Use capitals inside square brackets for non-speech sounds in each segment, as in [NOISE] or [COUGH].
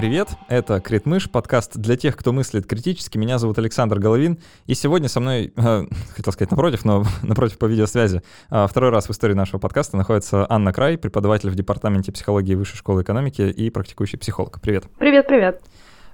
Привет, это Критмыш, подкаст для тех, кто мыслит критически. Меня зовут Александр Головин, и сегодня со мной, [LAUGHS] э, хотел сказать напротив, но [LAUGHS] напротив по видеосвязи, э, второй раз в истории нашего подкаста находится Анна Край, преподаватель в Департаменте психологии Высшей школы экономики и практикующий психолог. Привет. Привет, привет.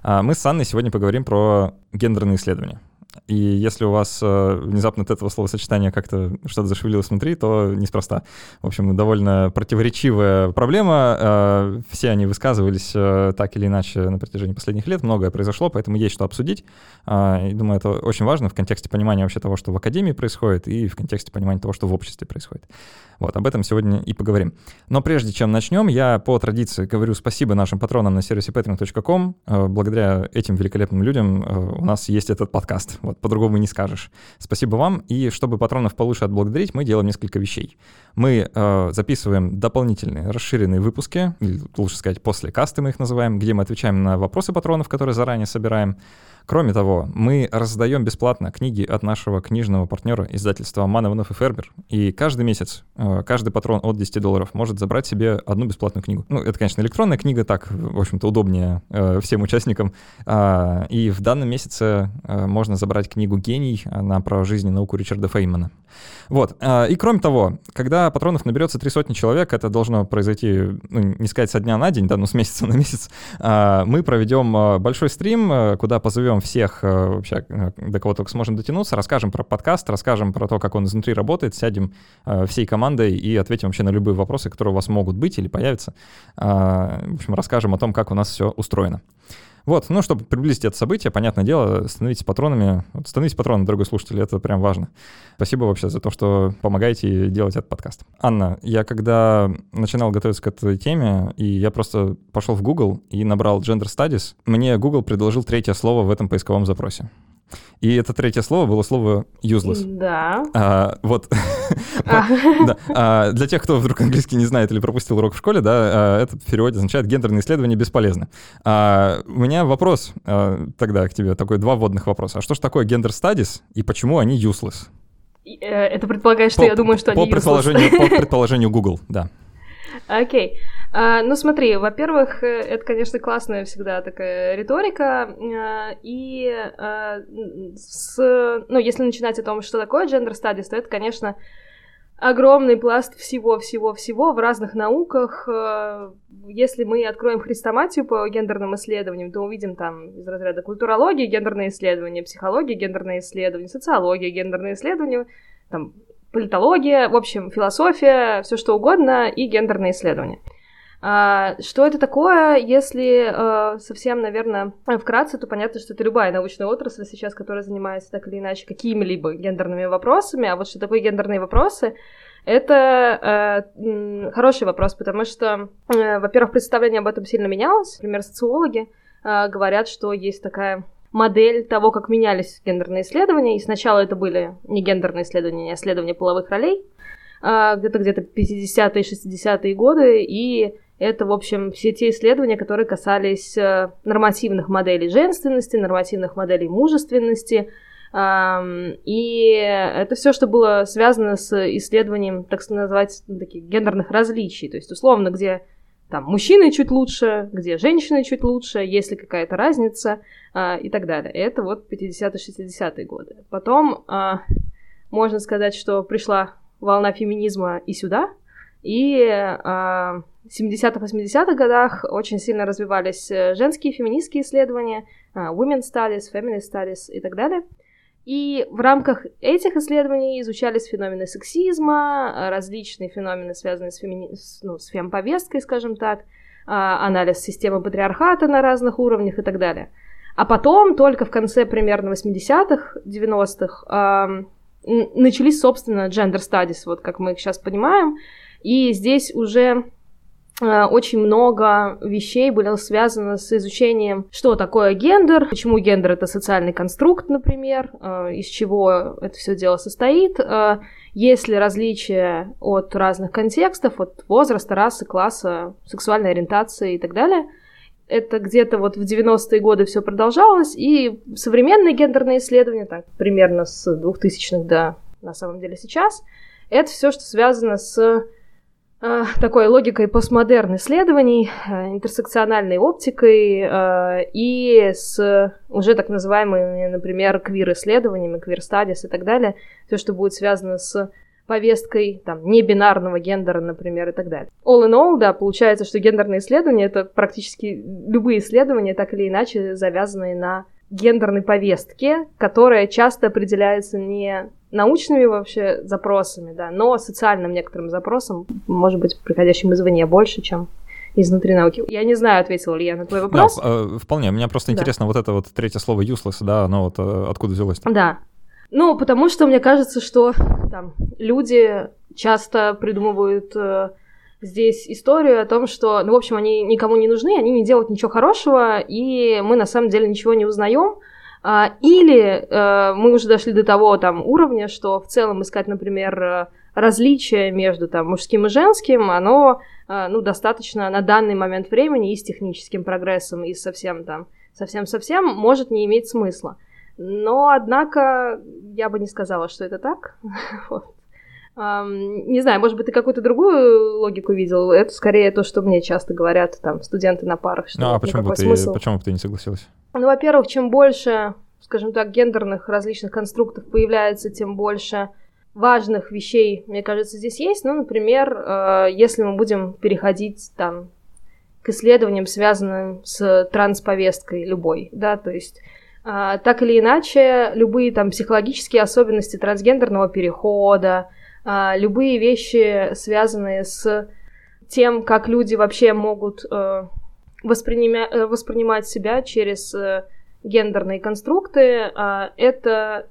А, мы с Анной сегодня поговорим про гендерные исследования. И если у вас э, внезапно от этого словосочетания как-то что-то зашевелилось внутри, то неспроста. В общем, довольно противоречивая проблема. Э, все они высказывались э, так или иначе на протяжении последних лет. Многое произошло, поэтому есть что обсудить. И думаю, это очень важно в контексте понимания вообще того, что в академии происходит, и в контексте понимания того, что в обществе происходит. Вот, об этом сегодня и поговорим. Но прежде чем начнем, я по традиции говорю спасибо нашим патронам на сервисе patreon.com. Благодаря этим великолепным людям у нас есть этот подкаст. Вот, по-другому не скажешь. Спасибо вам. И чтобы патронов получше отблагодарить, мы делаем несколько вещей. Мы э, записываем дополнительные расширенные выпуски, или лучше сказать, после касты мы их называем, где мы отвечаем на вопросы патронов, которые заранее собираем. Кроме того, мы раздаем бесплатно книги от нашего книжного партнера издательства Манованов и Фербер. И каждый месяц э, каждый патрон от 10 долларов может забрать себе одну бесплатную книгу. Ну, это, конечно, электронная книга, так, в общем-то, удобнее э, всем участникам. А, и в данном месяце э, можно забрать книгу «Гений», она про жизнь и науку Ричарда Феймана. Вот. И кроме того, когда патронов наберется три сотни человек, это должно произойти, ну, не сказать со дня на день, да, но с месяца на месяц, мы проведем большой стрим, куда позовем позовем всех э, вообще, э, до кого только сможем дотянуться, расскажем про подкаст, расскажем про то, как он изнутри работает, сядем э, всей командой и ответим вообще на любые вопросы, которые у вас могут быть или появятся. В общем, расскажем о том, как у нас все устроено. Вот, ну, чтобы приблизить это событие, понятное дело, становитесь патронами. Вот, становитесь патроном, дорогой слушатель, это прям важно. Спасибо вообще за то, что помогаете делать этот подкаст. Анна, я когда начинал готовиться к этой теме, и я просто пошел в Google и набрал gender studies, мне Google предложил третье слово в этом поисковом запросе. И это третье слово было слово useless. Да. А, вот. [LAUGHS] А. да. а, для тех, кто вдруг английский не знает или пропустил урок в школе, да, а, это в переводе означает гендерные исследования бесполезны. А, у меня вопрос а, тогда к тебе, такой два вводных вопроса. А что же такое gender studies и почему они useless? Э, это предполагает, что по, я думаю, что по они предположению, По предположению Google, да. Окей. Okay. А, ну, смотри, во-первых, э, это, конечно, классная всегда такая риторика, а, и с, ну, если начинать о том, что такое gender studies, то это, конечно, огромный пласт всего-всего-всего в разных науках. Если мы откроем хрестоматию по гендерным исследованиям, то увидим там из разряда культурологии гендерные исследования, психологии гендерные исследования, социология гендерные исследования, там политология, в общем, философия, все что угодно и гендерные исследования. А, что это такое, если э, совсем, наверное, вкратце, то понятно, что это любая научная отрасль сейчас, которая занимается так или иначе какими-либо гендерными вопросами, а вот что такое гендерные вопросы, это э, хороший вопрос, потому что, э, во-первых, представление об этом сильно менялось. Например, социологи говорят, что есть такая модель того, как менялись гендерные исследования, и сначала это были не гендерные исследования, а исследования половых ролей, где-то где-то 50-е, 60-е годы, и это, в общем, все те исследования, которые касались э, нормативных моделей женственности, нормативных моделей мужественности. И это все, что было связано с исследованием, так сказать, таких гендерных различий. То есть, условно, где там мужчины чуть лучше, где женщины чуть лучше, есть ли какая-то разница а, и так далее. Это вот 50-60-е годы. Потом а, можно сказать, что пришла волна феминизма и сюда, и а, 70-80-х годах очень сильно развивались э, женские феминистские исследования, а, women studies, feminist studies и так далее. И в рамках этих исследований изучались феномены сексизма, различные феномены, связанные с, фемини... ну, с фемповесткой, скажем так, а, анализ системы патриархата на разных уровнях и так далее. А потом, только в конце примерно 80-х, 90-х, начались, собственно, gender studies, вот как мы их сейчас понимаем, и здесь уже Э, очень много вещей было связано с изучением, что такое гендер, почему гендер это социальный конструкт, например, э, из чего это все дело состоит, э, есть ли различия от разных контекстов, от возраста, расы, класса, сексуальной ориентации и так далее. Это где-то вот в 90-е годы все продолжалось, и современные гендерные исследования, так, примерно с 2000-х до, на самом деле, сейчас, это все, что связано с такой логикой постмодерн исследований, э, интерсекциональной оптикой э, и с уже так называемыми, например, квир-исследованиями, квир-стадис и так далее, все, что будет связано с повесткой там, небинарного гендера, например, и так далее. All in all, да, получается, что гендерные исследования — это практически любые исследования, так или иначе завязанные на гендерной повестке, которая часто определяется не научными вообще запросами, да, но социальным некоторым запросом, может быть, приходящим извне больше, чем изнутри науки. Я не знаю, ответила ли я на твой вопрос. Да, э, вполне. Мне просто да. интересно вот это вот третье слово useless, да, оно вот э, откуда взялось? -то? Да. Ну, потому что мне кажется, что там люди часто придумывают э, здесь историю о том, что, ну, в общем, они никому не нужны, они не делают ничего хорошего, и мы на самом деле ничего не узнаем. А, или э, мы уже дошли до того там уровня, что в целом искать, например, э, различия между там мужским и женским, оно э, ну, достаточно на данный момент времени и с техническим прогрессом, и совсем там, совсем-совсем может не иметь смысла. Но, однако, я бы не сказала, что это так. [LAUGHS] вот. Um, не знаю, может быть, ты какую-то другую логику видел? Это скорее то, что мне часто говорят там студенты на парах. Что ну, а почему бы, ты, смысл. почему бы ты не согласилась? Ну, во-первых, чем больше, скажем так, гендерных различных конструктов появляется, тем больше важных вещей, мне кажется, здесь есть. Ну, например, э, если мы будем переходить там к исследованиям, связанным с трансповесткой любой, да, то есть э, так или иначе, любые там психологические особенности трансгендерного перехода, любые вещи, связанные с тем, как люди вообще могут э, воспринимать, э, воспринимать себя через э, гендерные конструкты, э, это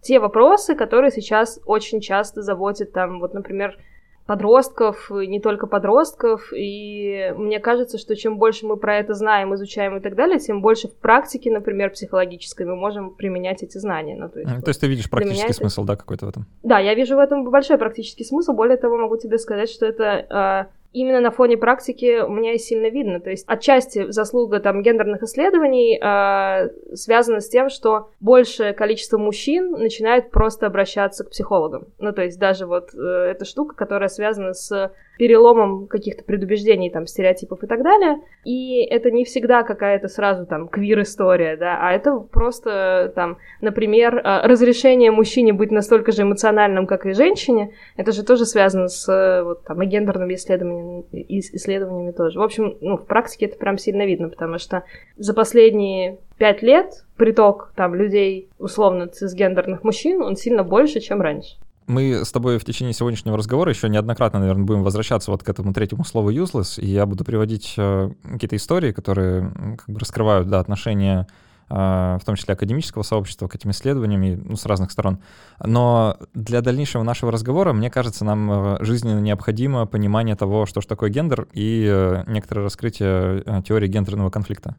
те вопросы, которые сейчас очень часто заботят там, вот, например, подростков, не только подростков, и мне кажется, что чем больше мы про это знаем, изучаем и так далее, тем больше в практике, например, психологической, мы можем применять эти знания. Ну, то, есть, то есть ты видишь практический смысл, да, какой-то в этом? Да, я вижу в этом большой практический смысл, более того, могу тебе сказать, что это а, именно на фоне практики у меня и сильно видно. То есть отчасти заслуга там гендерных исследований э, связана с тем, что большее количество мужчин начинает просто обращаться к психологам. Ну, то есть даже вот э, эта штука, которая связана с переломом каких-то предубеждений, там, стереотипов и так далее. И это не всегда какая-то сразу там квир-история, да, а это просто там, например, э, разрешение мужчине быть настолько же эмоциональным, как и женщине, это же тоже связано с э, вот там и гендерными исследованиями, исследованиями тоже. В общем, ну, в практике это прям сильно видно, потому что за последние пять лет приток там людей, условно, цисгендерных мужчин, он сильно больше, чем раньше. Мы с тобой в течение сегодняшнего разговора еще неоднократно, наверное, будем возвращаться вот к этому третьему слову useless, и я буду приводить э, какие-то истории, которые как бы раскрывают, да, отношения э, в том числе академического сообщества к этим исследованиям, и, ну, с разных сторон. Но для дальнейшего нашего разговора, мне кажется, нам э, жизненно необходимо понимание того, что же такое гендер, и э, некоторое раскрытие теории гендерного конфликта.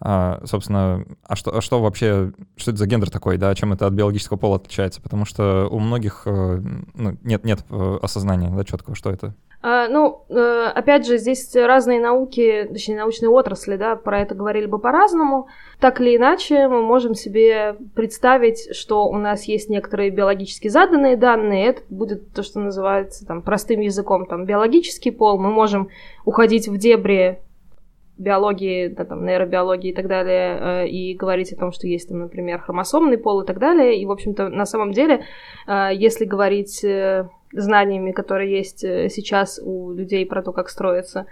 А, собственно, а что, а что вообще, что это за гендер такой, да, чем это от биологического пола отличается? Потому что у многих э, ну, нет, нет э, осознания, да, четкого, что это. А, ну, э, опять же, здесь разные науки, точнее, научные отрасли, да, про это говорили бы по-разному. Так или иначе, мы можем себе представить, что у нас есть некоторые биологически заданные данные, это будет то, что называется там простым языком, там, биологический пол, мы можем уходить в дебри биологии, да, там, нейробиологии и так далее, э, и говорить о том, что есть, там, например, хромосомный пол и так далее. И, в общем-то, на самом деле, э, если говорить э, знаниями, которые есть сейчас у людей про то, как строится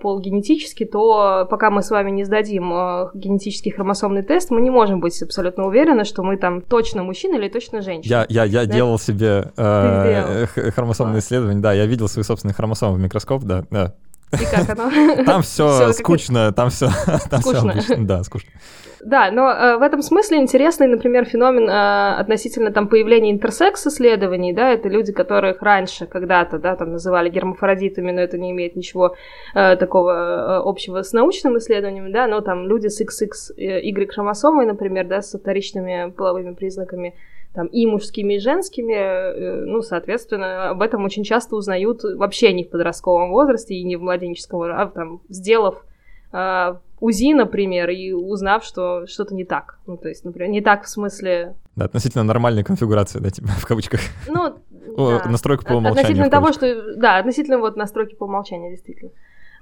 пол генетически, то пока мы с вами не сдадим генетический хромосомный тест, мы не можем быть абсолютно уверены, что мы там точно мужчина или точно женщина. Я, я, я да? делал себе э, хромосомное исследование, да, я видел свои собственные хромосомы в микроскоп, да, да. И как оно? [LAUGHS] Там все скучно, там все [LAUGHS] скучно. Да, скучно. Да, но э, в этом смысле интересный, например, феномен э, относительно там появления интерсекс-исследований, да, это люди, которых раньше когда-то, да, там называли гермафродитами, но это не имеет ничего э, такого э, общего с научным исследованием, да, но там люди с XXY хромосомой, например, да, с вторичными половыми признаками, там, и мужскими, и женскими, э, ну, соответственно, об этом очень часто узнают вообще не в подростковом возрасте и не в младенческом, а там, сделав э, УЗИ, например, и узнав, что что-то не так. Ну, то есть, например, не так в смысле... Да, относительно нормальной конфигурации, да, типа, в кавычках. Ну, да. настройка по умолчанию. Относительно того, что... Да, относительно вот настройки по умолчанию, действительно.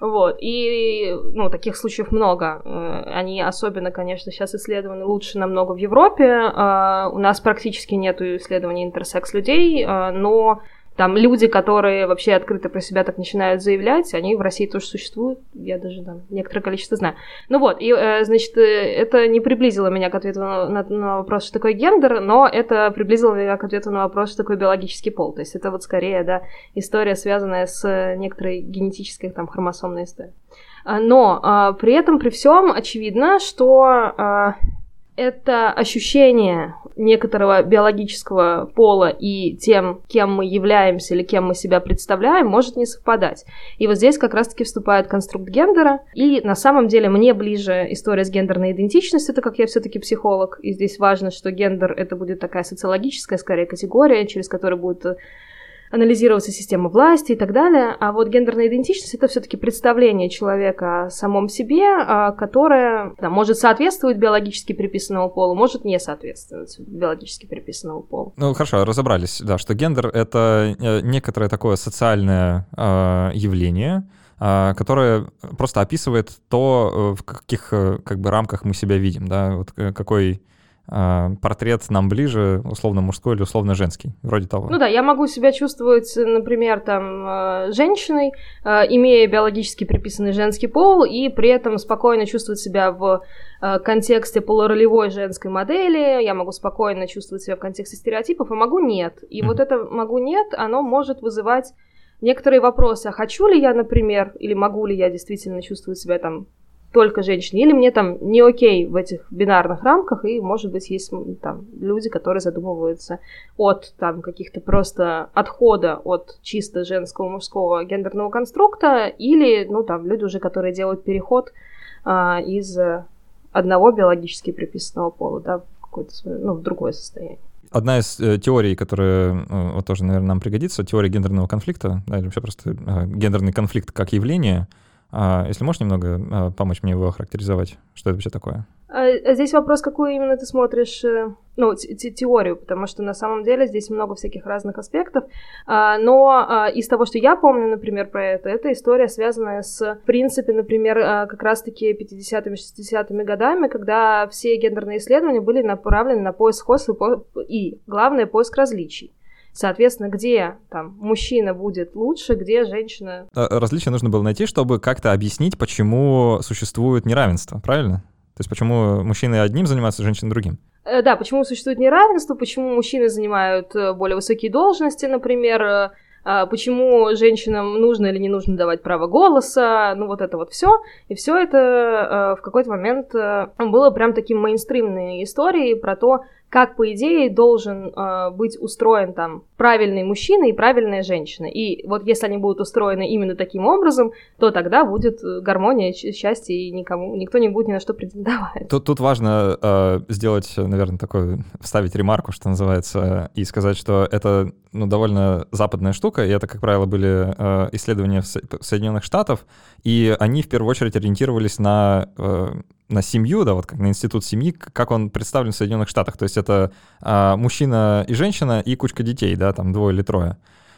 Вот, и, ну, таких случаев много. Э, они особенно, конечно, сейчас исследованы лучше намного в Европе. Э, у нас практически нет исследований интерсекс людей, э, но там люди, которые вообще открыто про себя так начинают заявлять, они в России тоже существуют. Я даже там некоторое количество знаю. Ну вот, и, э, значит, э, это не приблизило меня к ответу на, на, вопрос, что такое гендер, но это приблизило меня к ответу на вопрос, что такое биологический пол. То есть это вот скорее, да, история, связанная с некоторой генетической там хромосомной историей. А, но а, при этом, при всем, очевидно, что а, это ощущение некоторого биологического пола и тем, кем мы являемся или кем мы себя представляем, может не совпадать. И вот здесь как раз-таки вступает конструкт гендера. И на самом деле мне ближе история с гендерной идентичностью, так как я все-таки психолог, и здесь важно, что гендер это будет такая социологическая, скорее, категория, через которую будет анализироваться система власти и так далее. А вот гендерная идентичность это все-таки представление человека о самом себе, а, которое да, может соответствовать биологически приписанному полу, может не соответствовать биологически приписанному полу. Ну хорошо, разобрались, да, что гендер это э, некоторое такое социальное э, явление, а, которое просто описывает то, э, в каких как бы рамках мы себя видим, да, вот какой портрет нам ближе, условно мужской или условно женский, вроде того. Ну да, я могу себя чувствовать, например, там, э, женщиной, э, имея биологически приписанный женский пол, и при этом спокойно чувствовать себя в контексте полуролевой женской модели, я могу спокойно чувствовать себя в контексте стереотипов, а могу нет. И mm-hmm. вот это могу нет, оно может вызывать некоторые вопросы, а хочу ли я, например, или могу ли я действительно чувствовать себя там только женщине, или мне там не окей в этих бинарных рамках, и, может быть, есть там люди, которые задумываются от там каких-то просто отхода от чисто женского, мужского гендерного конструкта, или, ну, там, люди уже, которые делают переход а, из одного биологически приписанного пола, да, в какое-то ну, в другое состояние. Одна из э, теорий, которая э, вот тоже, наверное, нам пригодится, теория гендерного конфликта, да, или вообще просто э, гендерный конфликт как явление — если можешь немного а, помочь мне его охарактеризовать, что это вообще такое? А, а здесь вопрос, какую именно ты смотришь, э, ну, теорию, потому что на самом деле здесь много всяких разных аспектов, но из того, что я помню, например, про это, это история, связанная с, в принципе, например, как раз-таки 50-ми, 60-ми годами, когда все гендерные исследования были направлены на поиск сходств и, главное, поиск различий. Соответственно, где там мужчина будет лучше, где женщина... Различия нужно было найти, чтобы как-то объяснить, почему существует неравенство, правильно? То есть почему мужчины одним занимаются, женщины другим? Э, да, почему существует неравенство, почему мужчины занимают э, более высокие должности, например, э, а, почему женщинам нужно или не нужно давать право голоса, ну вот это вот все. И все это в какой-то момент было прям таким мейнстримной историей про то, как, по идее, должен э, быть устроен там правильный мужчина и правильная женщина. И вот если они будут устроены именно таким образом, то тогда будет э, гармония, счастье, и никому, никто не будет ни на что претендовать. Тут, тут важно э, сделать, наверное, такой, вставить ремарку, что называется, и сказать, что это ну, довольно западная штука, и это, как правило, были э, исследования в Соединенных Штатах, и они в первую очередь ориентировались на э, на семью, да, вот как на институт семьи, как он представлен в Соединенных Штатах. То есть это а, мужчина и женщина и кучка детей, да, там двое или трое.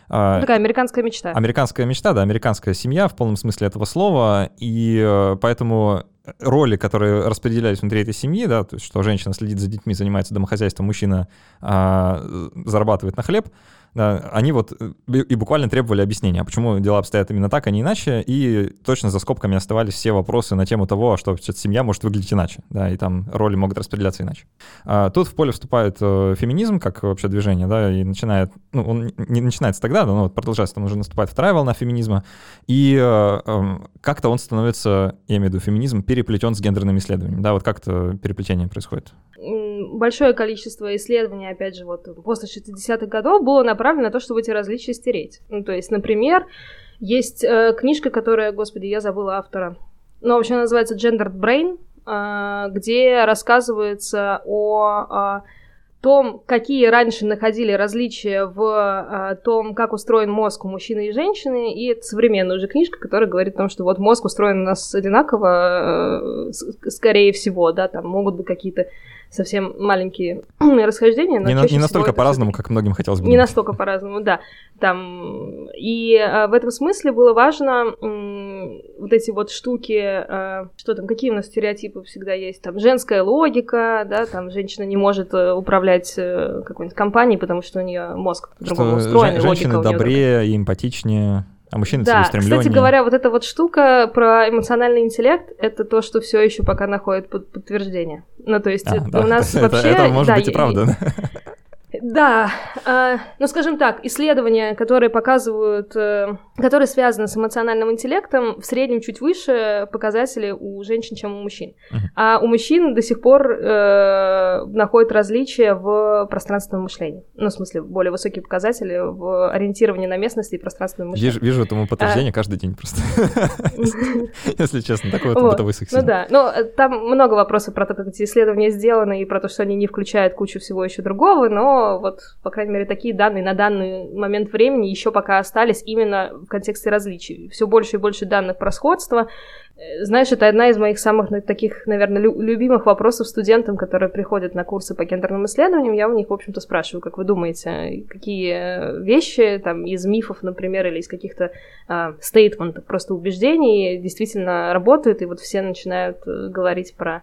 А, Такая американская мечта. Американская мечта, да, американская семья в полном смысле этого слова, и э, поэтому роли, которые распределялись внутри этой семьи, да, то есть что женщина следит за детьми, занимается домохозяйством, мужчина а, зарабатывает на хлеб, да, они вот э, и буквально требовали объяснения, а почему дела обстоят именно так, а не иначе, и точно за скобками оставались все вопросы на тему того, что семья может выглядеть иначе, да, и там роли могут распределяться иначе. А тут в поле вступает э, феминизм как вообще движение, да, и начинает, ну, он не начинается тогда, но вот продолжается, там уже наступает вторая волна феминизма, и э, э, как-то он становится, я имею в виду феминизм, переплетен с гендерными исследованиями, да, вот как это переплетение происходит? Большое количество исследований, опять же, вот после 60-х годов было направлено на то, чтобы эти различия стереть. Ну, то есть, например, есть э, книжка, которая, господи, я забыла автора, но вообще называется Gendered Brain, э, где рассказывается о э, том, какие раньше находили различия в э, том, как устроен мозг у мужчины и женщины, и это современная уже книжка, которая говорит о том, что вот мозг устроен у нас одинаково, э, скорее всего, да, там могут быть какие-то совсем маленькие [CLEARS THROAT] расхождения. Но не, на, не настолько по-разному, как многим хотелось бы. Не думать. настолько по-разному, да. Там, и а, в этом смысле было важно м, вот эти вот штуки, а, что там, какие у нас стереотипы всегда есть, там, женская логика, да, там, женщина не может э, управлять э, какой-нибудь компанией, потому что у нее мозг по-другому устроен. Женщины добрее и эмпатичнее. А мужчины да, кстати говоря, вот эта вот штука про эмоциональный интеллект, это то, что все еще пока находит под подтверждение. Ну, то есть а, да, у нас [LAUGHS] это, вообще... Это, это может да, быть и правда. Да, э, ну скажем так, исследования, которые показывают, э, которые связаны с эмоциональным интеллектом, в среднем чуть выше показатели у женщин, чем у мужчин. Uh-huh. А у мужчин до сих пор э, находят различия в пространственном мышлении. Ну, в смысле, более высокие показатели в ориентировании на местности и пространственном мышлении. Вижу, вижу этому подтверждение а... каждый день просто. Если честно, такой вот бытовой секс. Ну да, но э, там много вопросов про то, как эти исследования сделаны, и про то, что они не включают кучу всего еще другого, но вот, по крайней мере, такие данные на данный момент времени еще пока остались именно в контексте различий. Все больше и больше данных про сходство. Э, знаешь, это одна из моих самых таких, наверное, лю- любимых вопросов студентам, которые приходят на курсы по гендерным исследованиям. Я у них, в общем-то, спрашиваю, как вы думаете, какие вещи там из мифов, например, или из каких-то э, просто убеждений действительно работают, и вот все начинают э, говорить про Э,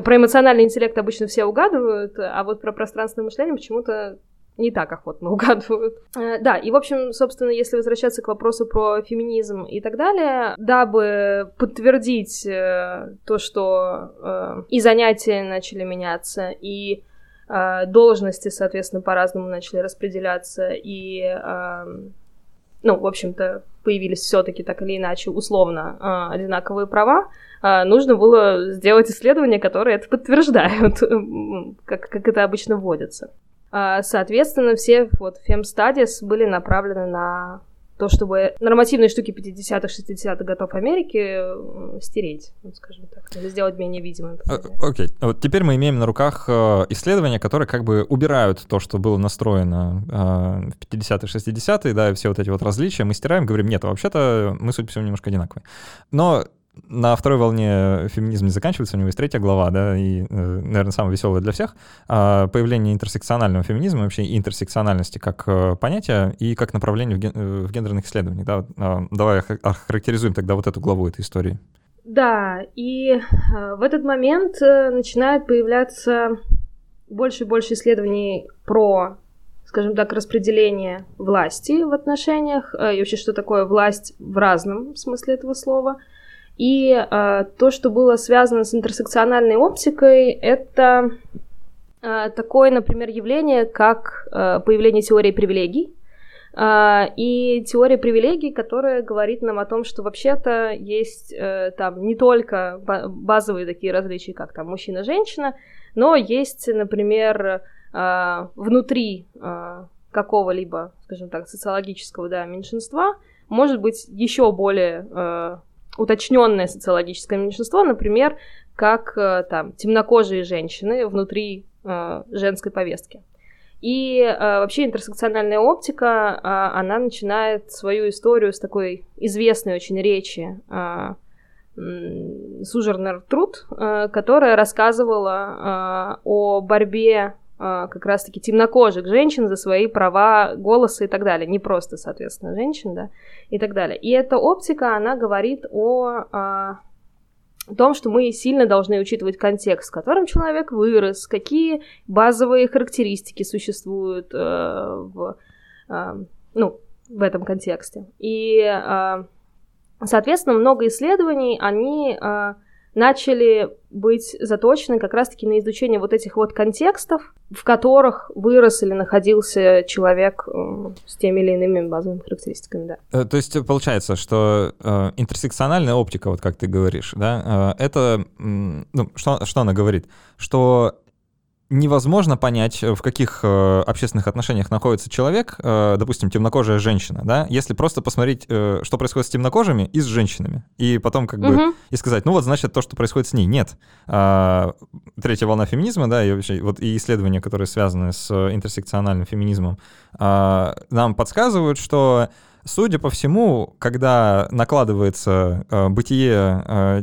про эмоциональный интеллект обычно все угадывают, а вот про пространственное мышление почему-то не так охотно [LAUGHS] угадывают. Э, да, и, в общем, собственно, если возвращаться к вопросу про феминизм и так далее, дабы подтвердить э, то, что и занятия начали меняться, и должности, соответственно, по-разному начали распределяться, и, ну, в общем-то, появились все-таки так или иначе условно одинаковые права, а, нужно было сделать исследования, которые это подтверждают, [LAUGHS] как, как это обычно вводится. А, соответственно, все вот фем-стадис были направлены на то, чтобы нормативные штуки 50-х, 60-х годов Америки стереть, скажем так, или сделать менее видимым. А, окей, okay. вот теперь мы имеем на руках э, исследования, которые как бы убирают то, что было настроено в 50-е, 60-е, да, и все вот эти вот различия, мы стираем, говорим, нет, вообще-то мы, судя по всему, немножко одинаковые. Но на второй волне феминизм не заканчивается, у него есть третья глава, да, и, э, наверное, самая веселая для всех, а, появление интерсекционального феминизма, вообще интерсекциональности как э, понятия и как направление в, э, в гендерных исследованиях. Да? А, давай охарактеризуем тогда вот эту главу этой истории. Да, и в этот момент начинает появляться больше и больше исследований про, скажем так, распределение власти в отношениях, и вообще, что такое власть в разном смысле этого слова – и э, то, что было связано с интерсекциональной оптикой, это э, такое, например, явление, как э, появление теории привилегий. Uh, и теория привилегий, которая говорит нам о том, что вообще-то есть uh, там не только базовые такие различия, как там мужчина-женщина, но есть, например, uh, внутри какого-либо, скажем так, социологического да, меньшинства, может быть еще более уточненное социологическое меньшинство, например, как э, там темнокожие женщины внутри э, женской повестки. И э, вообще интерсекциональная оптика, э, она начинает свою историю с такой известной очень речи э, Сужернер Труд, э, которая рассказывала э, о борьбе как раз-таки темнокожих женщин за свои права голоса и так далее. Не просто, соответственно, женщин, да, и так далее. И эта оптика, она говорит о, а, о том, что мы сильно должны учитывать контекст, в котором человек вырос, какие базовые характеристики существуют э, в, э, ну, в этом контексте. И, соответственно, много исследований, они... начали быть заточены как раз-таки на изучение вот этих вот контекстов, в которых вырос или находился человек э, с теми или иными базовыми характеристиками, да. Э, то есть получается, что э, интерсекциональная оптика, вот как ты говоришь, да, э, это, ну, что, что она говорит? Что невозможно понять, в каких э, общественных отношениях находится человек, э, допустим, темнокожая женщина, да, если просто посмотреть, э, что происходит с темнокожими и с женщинами, и потом как бы угу. и сказать, ну вот значит то, что происходит с ней, нет. А, третья волна феминизма, да, и вообще вот и исследования, которые связаны с интерсекциональным феминизмом, а, нам подсказывают, что Судя по всему, когда накладывается э, бытие э,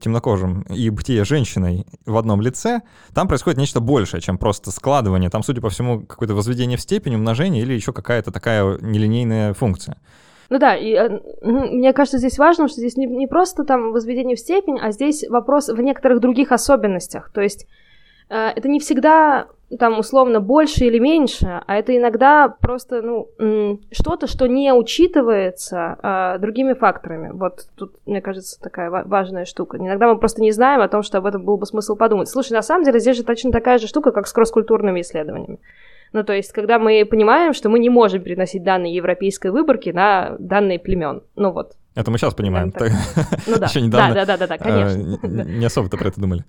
темнокожим и бытие женщиной в одном лице, там происходит нечто большее, чем просто складывание. Там, судя по всему, какое-то возведение в степень, умножение или еще какая-то такая нелинейная функция. Ну да, и э, мне кажется, здесь важно, что здесь не, не просто там возведение в степень, а здесь вопрос в некоторых других особенностях. То есть э, это не всегда там условно больше или меньше, а это иногда просто ну что-то, что не учитывается э, другими факторами. Вот тут, мне кажется, такая важная штука. Иногда мы просто не знаем о том, что об этом был бы смысл подумать. Слушай, на самом деле здесь же точно такая же штука, как с кросс-культурными исследованиями. Ну, то есть, когда мы понимаем, что мы не можем переносить данные европейской выборки на данные племен. Ну вот. Это мы сейчас понимаем. [LAUGHS] Ну да. Еще недавно. Да, да, да, да, конечно. Не особо-то про это думали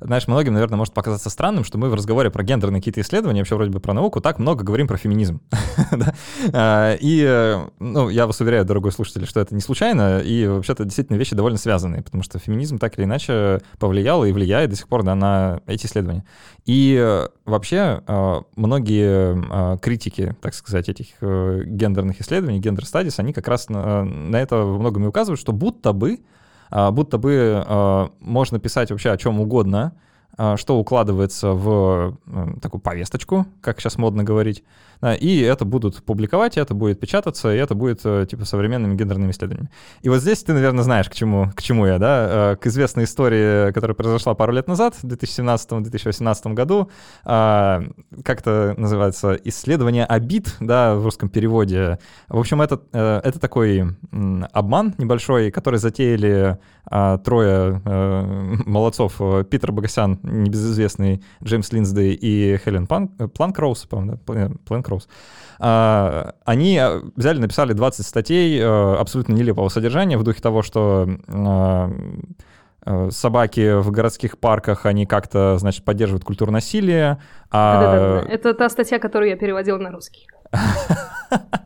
знаешь, многим, наверное, может показаться странным, что мы в разговоре про гендерные какие-то исследования, вообще вроде бы про науку, так много говорим про феминизм. [LAUGHS] А, и, ну, я вас уверяю, дорогой слушатель, что это не случайно, и вообще-то действительно вещи довольно связанные, потому что феминизм так или иначе повлиял и влияет до сих пор на эти исследования. И вообще а, многие критики, так сказать, этих э, гендерных исследований, гендер-стадис, они как раз на, это во многом и указывают, что будто бы будто бы а, можно писать вообще о чем угодно, а, что укладывается в такую повесточку, как сейчас модно говорить, и это будут публиковать, и это будет печататься, и это будет э, типа современными гендерными исследованиями. И вот здесь ты, наверное, знаешь, к чему, к чему я, да, э, к известной истории, которая произошла пару лет назад, в 2017-2018 году, как это называется, исследование обид, да, в русском переводе. В общем, это, это такой обман небольшой, который затеяли трое [LAUGHS] молодцов, Питер Богосян, небезызвестный Джеймс Линсдей и Хелен э, Планкроуз, по-моему, да? Планкроуз. А, они э, взяли, написали 20 статей э, абсолютно нелепого содержания в духе того, что собаки в городских парках, они как-то, значит, поддерживают культуру насилия. А... Это та статья, которую я переводил на русский. [LAUGHS]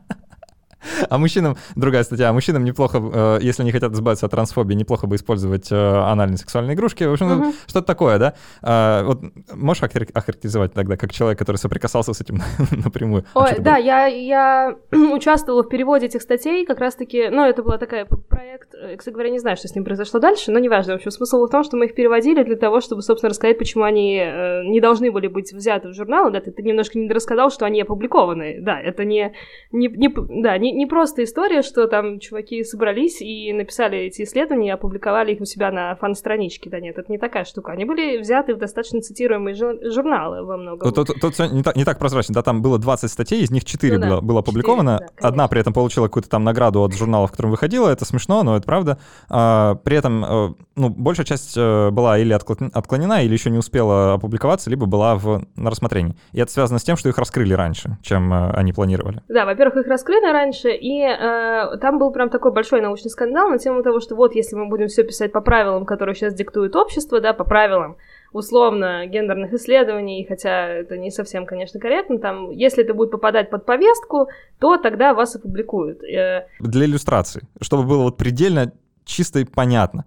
А мужчинам, другая статья, а мужчинам неплохо, э, если они хотят избавиться от трансфобии, неплохо бы использовать э, анальные сексуальные игрушки. В общем, угу. что-то такое, да? А, вот можешь охарактеризовать тогда, как человек, который соприкасался с этим [LAUGHS] напрямую? Ой, а да, я, я [CLEARS THROAT] участвовала в переводе этих статей, как раз-таки, ну, это была такая проект, э, кстати говоря, не знаю, что с ним произошло дальше, но неважно. В общем, смысл в том, что мы их переводили для того, чтобы, собственно, рассказать, почему они не должны были быть взяты в журнал. Да, ты, ты немножко не рассказал, что они опубликованы. Да, это не, не, не, да, не, не просто история, что там чуваки собрались и написали эти исследования, опубликовали их у себя на фан-страничке. Да нет, это не такая штука. Они были взяты в достаточно цитируемые журналы во многом. Тут, тут, тут все не так, не так прозрачно. Да, там было 20 статей, из них 4 ну, было, да, было опубликовано. 4, да, Одна при этом получила какую-то там награду от журнала, в котором выходила. Это смешно, но это правда. А, при этом, э, ну, большая часть э, была или отклонена, или еще не успела опубликоваться, либо была в, на рассмотрении. И это связано с тем, что их раскрыли раньше, чем э, они планировали. Да, во-первых, их раскрыли раньше, и э, там был прям такой большой научный скандал на тему того, что вот если мы будем все писать по правилам, которые сейчас диктует общество, да, по правилам, условно гендерных исследований, хотя это не совсем, конечно, корректно, там, если это будет попадать под повестку, то тогда вас опубликуют. Э, Для иллюстрации, чтобы было вот предельно чисто и понятно.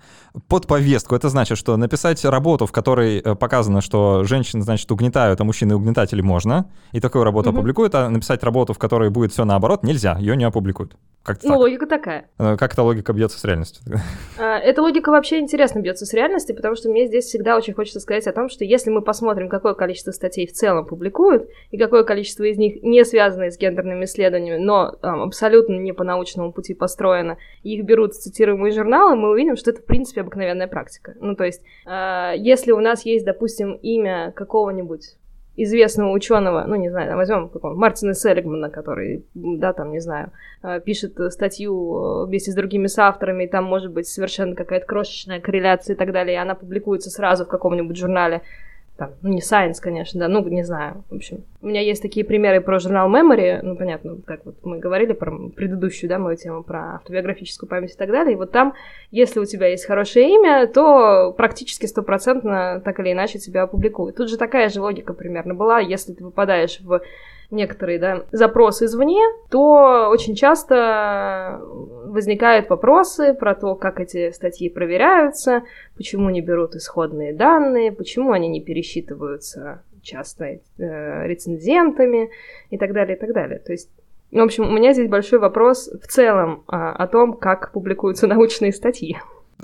Под повестку это значит, что написать работу, в которой э, показано, что женщины, значит, угнетают, а мужчины угнетатели можно, и такую работу угу. опубликуют, а написать работу, в которой будет все наоборот, нельзя, ее не опубликуют. Как ну, так. логика такая. Э, как эта логика бьется с реальностью? А, эта логика вообще интересно бьется с реальностью, потому что мне здесь всегда очень хочется сказать о том, что если мы посмотрим, какое количество статей в целом публикуют, и какое количество из них не связаны с гендерными исследованиями, но там, абсолютно не по научному пути построено, и их берут цитируемые журналы, мы увидим, что это, в принципе, обыкновенная практика. Ну, то есть, э, если у нас есть, допустим, имя какого-нибудь известного ученого, ну, не знаю, там возьмем какого Мартина Селигмана, который, да, там, не знаю, э, пишет статью э, вместе с другими соавторами, и там может быть совершенно какая-то крошечная корреляция и так далее, и она публикуется сразу в каком-нибудь журнале, там, ну, не Science, конечно, да, ну, не знаю, в общем. У меня есть такие примеры про журнал Memory, ну, понятно, как вот мы говорили про предыдущую, да, мою тему про автобиографическую память и так далее, и вот там, если у тебя есть хорошее имя, то практически стопроцентно так или иначе тебя опубликуют. Тут же такая же логика примерно была, если ты попадаешь в некоторые да, запросы извне, то очень часто возникают вопросы про то, как эти статьи проверяются, почему не берут исходные данные, почему они не пересчитываются часто э, рецензентами и так далее, и так далее. То есть В общем, у меня здесь большой вопрос в целом а, о том, как публикуются [LAUGHS] научные статьи.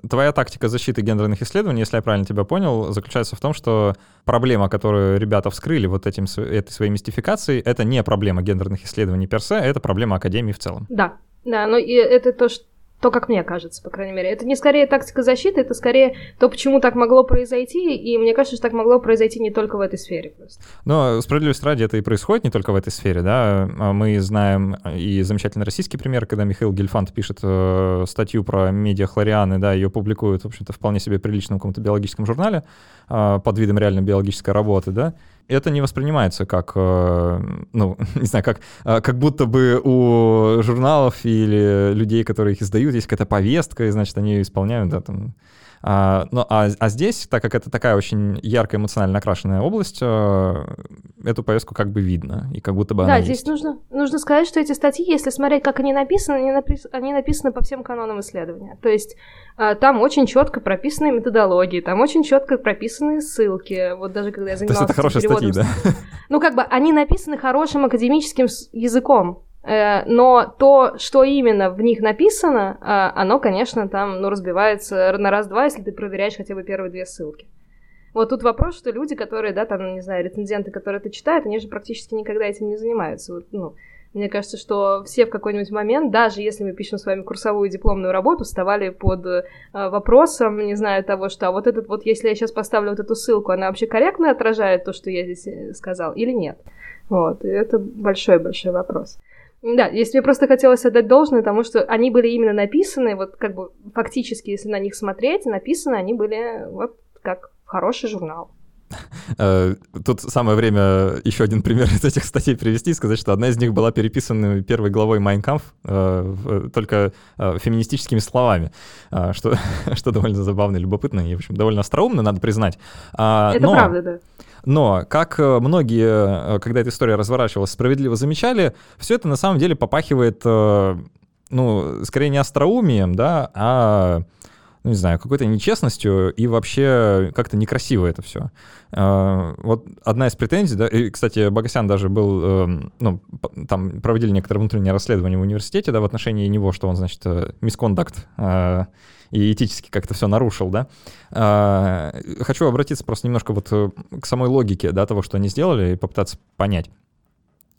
Твоя тактика защиты гендерных исследований, если я правильно тебя понял, заключается в том, что проблема, которую ребята вскрыли вот этим, этой своей мистификацией, это не проблема гендерных исследований персе, это проблема Академии в целом. Да, да, но и это то, что то, как мне кажется, по крайней мере. Это не скорее тактика защиты, это скорее то, почему так могло произойти, и мне кажется, что так могло произойти не только в этой сфере просто. Но справедливости ради это и происходит не только в этой сфере, да. А мы знаем и замечательный российский пример, когда Михаил Гельфанд пишет э, статью про медиахлорианы, да, ее публикуют, в общем-то, вполне себе приличном каком-то биологическом журнале э, под видом реально биологической работы, да, это не воспринимается как, э, ну, [LAUGHS] не знаю, как, э, как будто бы у журналов или людей, которые их издают, есть какая-то повестка, и, значит, они ее исполняют, да, там, а, ну, а, а здесь, так как это такая очень ярко эмоционально окрашенная область, а, эту повестку как бы видно, и как будто бы да, она здесь есть. нужно, нужно сказать, что эти статьи, если смотреть, как они написаны, они, напис, они написаны по всем канонам исследования. То есть а, там очень четко прописаны методологии, там очень четко прописаны ссылки. Вот даже когда я занималась [LAUGHS] То есть это хорошие статьи, да? Ну, как бы они написаны хорошим академическим языком. Э, но то, что именно в них написано, а, оно, конечно, там, ну, разбивается на раз-два, если ты проверяешь хотя бы первые две ссылки. Вот тут вопрос, что люди, которые, да, там, не знаю, рецензенты, которые это читают, они же практически никогда этим не занимаются. Вот, ну, мне кажется, что все в какой-нибудь момент, даже если мы пишем с вами курсовую дипломную работу, вставали под э, вопросом, не знаю, того, что а вот этот вот, если я сейчас поставлю вот эту ссылку, она вообще корректно отражает то, что я здесь э, сказал, или нет? Вот, и это большой-большой вопрос. Да, если мне просто хотелось отдать должное тому, что они были именно написаны, вот как бы фактически, если на них смотреть, написаны они были вот как хороший журнал. Э, тут самое время еще один пример [LAUGHS] из этих статей привести и сказать, что одна из них была переписана первой главой Майнкамф, э, только э, феминистическими словами, что, [LAUGHS] что довольно забавно и любопытно, и, в общем, довольно остроумно, надо признать. А, Это Но... правда, да. Но, как многие, когда эта история разворачивалась, справедливо замечали, все это на самом деле попахивает, ну, скорее не остроумием, да, а ну, не знаю, какой-то нечестностью и вообще как-то некрасиво это все. А, вот одна из претензий, да, и, кстати, Багасян даже был, эм, ну, там проводили некоторые внутренние расследования в университете, да, в отношении него, что он, значит, мискондакт э, э, и этически как-то все нарушил, да. А, хочу обратиться просто немножко вот э, к самой логике, да, того, что они сделали, и попытаться понять.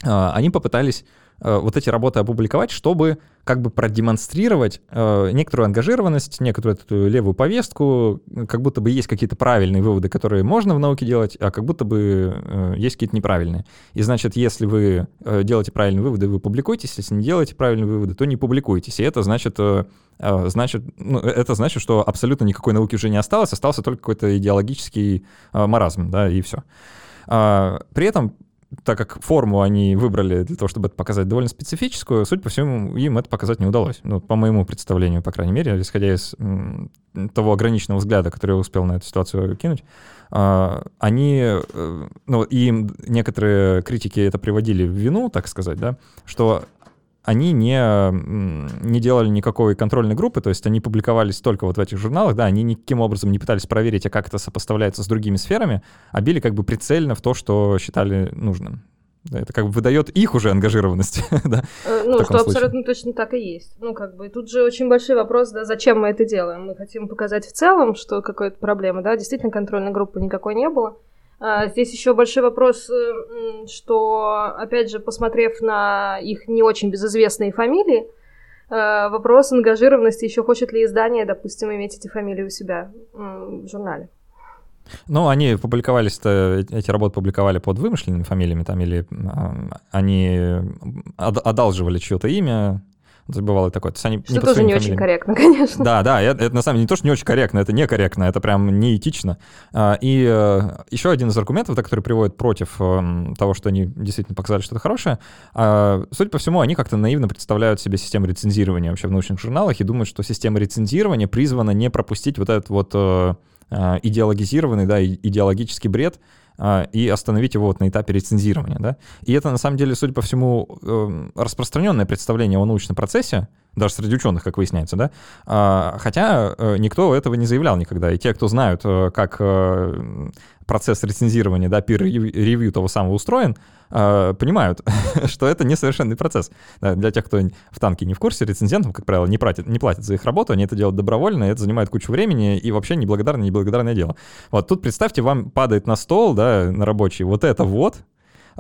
А, они попытались вот эти работы опубликовать, чтобы как бы продемонстрировать э, некоторую ангажированность, некоторую эту левую повестку, как будто бы есть какие-то правильные выводы, которые можно в науке делать, а как будто бы э, есть какие-то неправильные. И значит, если вы э, делаете правильные выводы, вы публикуетесь, если не делаете правильные выводы, то не публикуетесь. И это значит, э, э значит, ну, это значит, что абсолютно никакой науки уже не осталось, остался только какой-то идеологический э, маразм, да, и все. А, при этом так как форму они выбрали для того, чтобы это показать довольно специфическую, судя по всему, им это показать не удалось. Ну, по моему представлению, по крайней мере, исходя из того ограниченного взгляда, который я успел на эту ситуацию кинуть, а, они, э, ну, и некоторые критики это приводили в вину, так сказать, да, что они не, не делали никакой контрольной группы, то есть они публиковались только вот в этих журналах, да, они никаким образом не пытались проверить, а как это сопоставляется с другими сферами, а били как бы прицельно в то, что считали нужным. Это как бы выдает их уже ангажированность, [LAUGHS] да? Э, ну, что абсолютно точно так и есть. Ну, как бы, тут же очень большой вопрос, да, зачем мы это делаем? Мы хотим показать в целом, что какая-то проблема, да, действительно контрольной группы никакой не было. А, здесь еще большой вопрос, э, что, опять же, посмотрев на их не очень безызвестные фамилии, э, вопрос ангажированности, еще хочет ли издание, допустим, иметь эти фамилии у себя в журнале. Ну, они публиковались, эти работы публиковали под вымышленными фамилиями там, или а, они одалживали чье-то имя, бывало такое. То есть они что не тоже не очень корректно, конечно. Да, да, это, это на самом деле не то, что не очень корректно, это некорректно, это прям неэтично. А, и э, еще один из аргументов, да, который приводит против эм, того, что они действительно показали что-то хорошее, а, судя по всему, они как-то наивно представляют себе систему рецензирования вообще в научных журналах и думают, что система рецензирования призвана не пропустить вот этот вот э, э, идеологизированный, да, идеологический бред, и остановить его вот на этапе рецензирования. Да? И это, на самом деле, судя по всему, эм, распространенное представление о научном процессе, даже среди ученых, как выясняется, да, а, хотя э, никто этого не заявлял никогда. И те, кто знают, э, как э, процесс рецензирования, да, peer review того самого устроен, э, понимают, [LAUGHS] что это несовершенный процесс. Для тех, кто в танке не в курсе, рецензентам, как правило, не платят, не платят за их работу, они это делают добровольно, это занимает кучу времени, и вообще неблагодарное, неблагодарное дело. Вот тут представьте, вам падает на стол, да, на рабочий, вот это вот,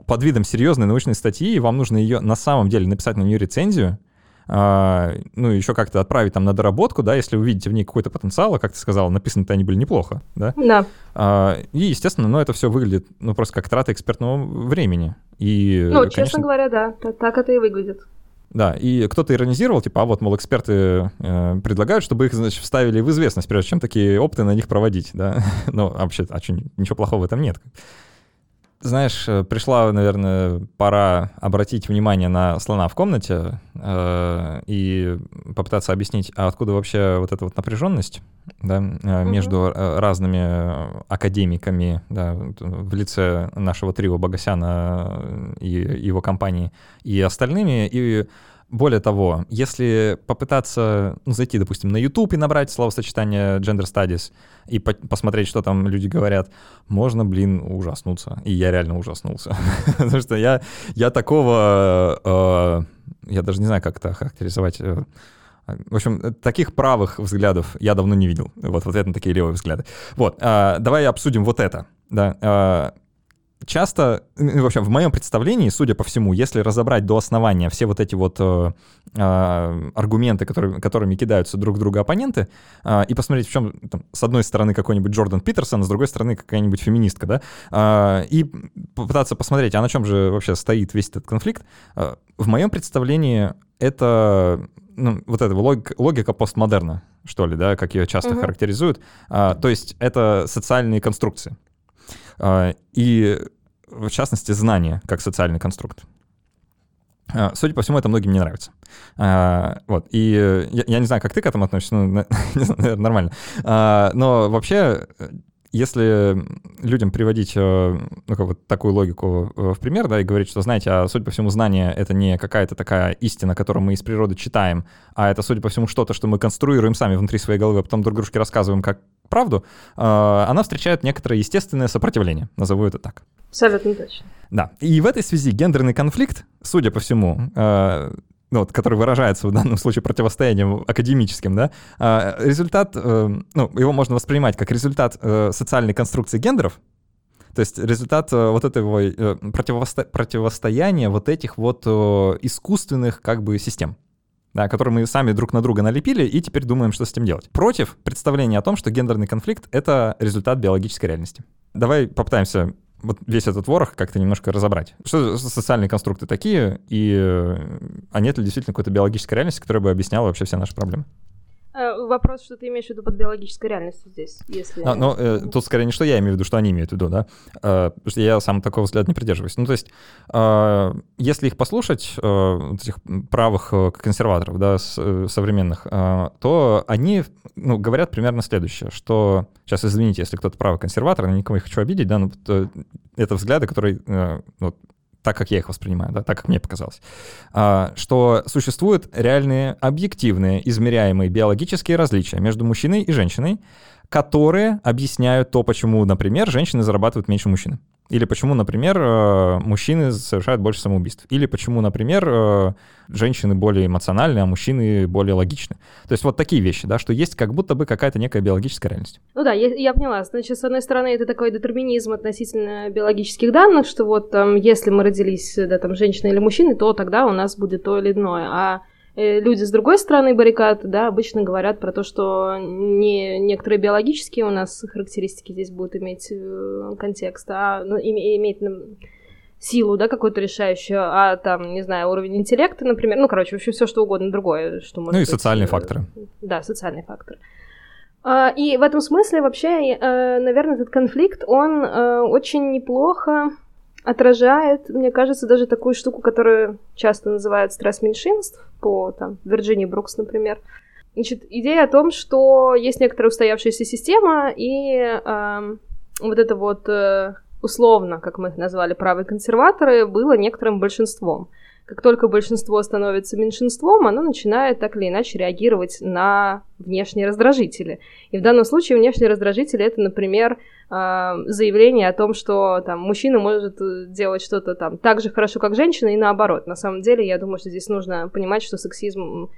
под видом серьезной научной статьи, и вам нужно ее на самом деле написать на нее рецензию, а, ну, еще как-то отправить там на доработку, да, если увидите в ней какой-то потенциал, а как ты сказала, написаны-то они были неплохо, да? Да. А, и, естественно, ну, это все выглядит, ну, просто как трата экспертного времени. И, ну, конечно, честно говоря, да, так это и выглядит. Да, и кто-то иронизировал, типа, а вот, мол, эксперты э, предлагают, чтобы их, значит, вставили в известность, прежде чем такие опыты на них проводить, да. [LAUGHS] ну, вообще, а что, ничего плохого в этом нет. Знаешь, э, пришла, наверное, пора обратить внимание на слона в комнате э, и попытаться объяснить, а откуда вообще вот эта вот напряженность да, э, между угу. разными академиками да, в лице нашего трио Богосяна и его компании и остальными, и более того, если попытаться ну, зайти, допустим, на YouTube и набрать словосочетание gender studies и по посмотреть, что там люди говорят, можно, блин, ужаснуться. И я реально ужаснулся. [LAUGHS] Потому что я, я такого, э, я даже не знаю, как это характеризовать. Э, в общем, таких правых взглядов я давно не видел. Вот в ответ на такие левые взгляды. Вот, э, давай обсудим вот это. Да, часто, в общем, в моем представлении, судя по всему, если разобрать до основания все вот эти вот э, э, аргументы, которые, которыми кидаются друг друга оппоненты, э, и посмотреть, в чем, там, с одной стороны, какой-нибудь Джордан Питерсон, а с другой стороны, какая-нибудь феминистка, да, э, и попытаться посмотреть, а на чем же вообще стоит весь этот конфликт, э, в моем представлении это ну, вот эта логика, логика постмодерна, что ли, да, как ее часто uh-huh. характеризуют. А, то есть это социальные конструкции. А, и, в частности, знание как социальный конструкт. А, судя по всему, это многим не нравится. А, вот. И я, я не знаю, как ты к этому относишься, ну, [LAUGHS] наверное, нормально. Но вообще если людям приводить э, ну, как вот такую логику э, в пример, да, и говорить, что, знаете, а судя по всему, знание — это не какая-то такая истина, которую мы из природы читаем, а это, судя по всему, что-то, что мы конструируем сами внутри своей головы, а потом друг дружке рассказываем как правду, э, она встречает некоторое естественное сопротивление, назову это так. Абсолютно точно. Да, и в этой связи гендерный конфликт, судя по всему, ну, вот, который выражается в данном случае противостоянием академическим, да, а, результат, э, ну, его можно воспринимать как результат э, социальной конструкции гендеров, то есть результат э, вот этого противосто... противостояния вот этих вот искусственных как бы систем да, которые мы сами друг на друга налепили и теперь думаем, что с этим делать. Против представления о том, что гендерный конфликт — это результат биологической реальности. Давай попытаемся вот весь этот ворох как-то немножко разобрать. Что за социальные конструкты такие, и э, а нет ли действительно какой-то биологической реальности, которая бы объясняла вообще все наши проблемы? Э, вопрос, что ты имеешь в виду под биологической реальностью здесь, если... А, ну, э, тут скорее не что я имею в виду, что они имеют в виду, да, э, потому что я сам такого взгляда не придерживаюсь. Ну, то есть, э, если их послушать, э, этих правых э, консерваторов, да, с, э, современных, э, то они, ну, говорят примерно следующее, что, сейчас извините, если кто-то правый консерватор, я никого не хочу обидеть, да, но это взгляды, которые, э, ну, так как я их воспринимаю, да, так как мне показалось, а, что существуют реальные объективные измеряемые биологические различия между мужчиной и женщиной, которые объясняют то, почему, например, женщины зарабатывают меньше мужчин. Или почему, например, э, мужчины совершают больше самоубийств. Или почему, например, э, женщины более эмоциональны, а мужчины более логичны. То есть вот такие вещи, да, что есть как будто бы какая-то некая биологическая реальность. Ну да, я, я поняла. Значит, с одной стороны, это такой детерминизм относительно биологических данных, что вот там, если мы родились, да, там, женщиной или мужчиной, то тогда у нас будет то или иное. А люди с другой стороны баррикад, да, обычно говорят про то, что не некоторые биологические у нас характеристики здесь будут иметь э, контекст, а ну, иметь силу, да, какую-то решающую, а там, не знаю, уровень интеллекта, например, ну, короче, вообще все что угодно другое, что может Ну и быть, социальные э, факторы. Да, социальные факторы. А, и в этом смысле вообще, наверное, этот конфликт, он очень неплохо отражает, мне кажется, даже такую штуку, которую часто называют стресс меньшинств, по там, Вирджинии Брукс, например. Значит, идея о том, что есть некоторая устоявшаяся система, и э, вот это вот э, условно, как мы их назвали, правые консерваторы, было некоторым большинством. Как только большинство становится меньшинством, оно начинает так или иначе реагировать на внешние раздражители. И в данном случае внешние раздражители это, например, а, заявление о том, что там мужчина может э, делать что-то там так же хорошо, как женщина, и наоборот. На самом деле, я думаю, что здесь нужно понимать, что сексизм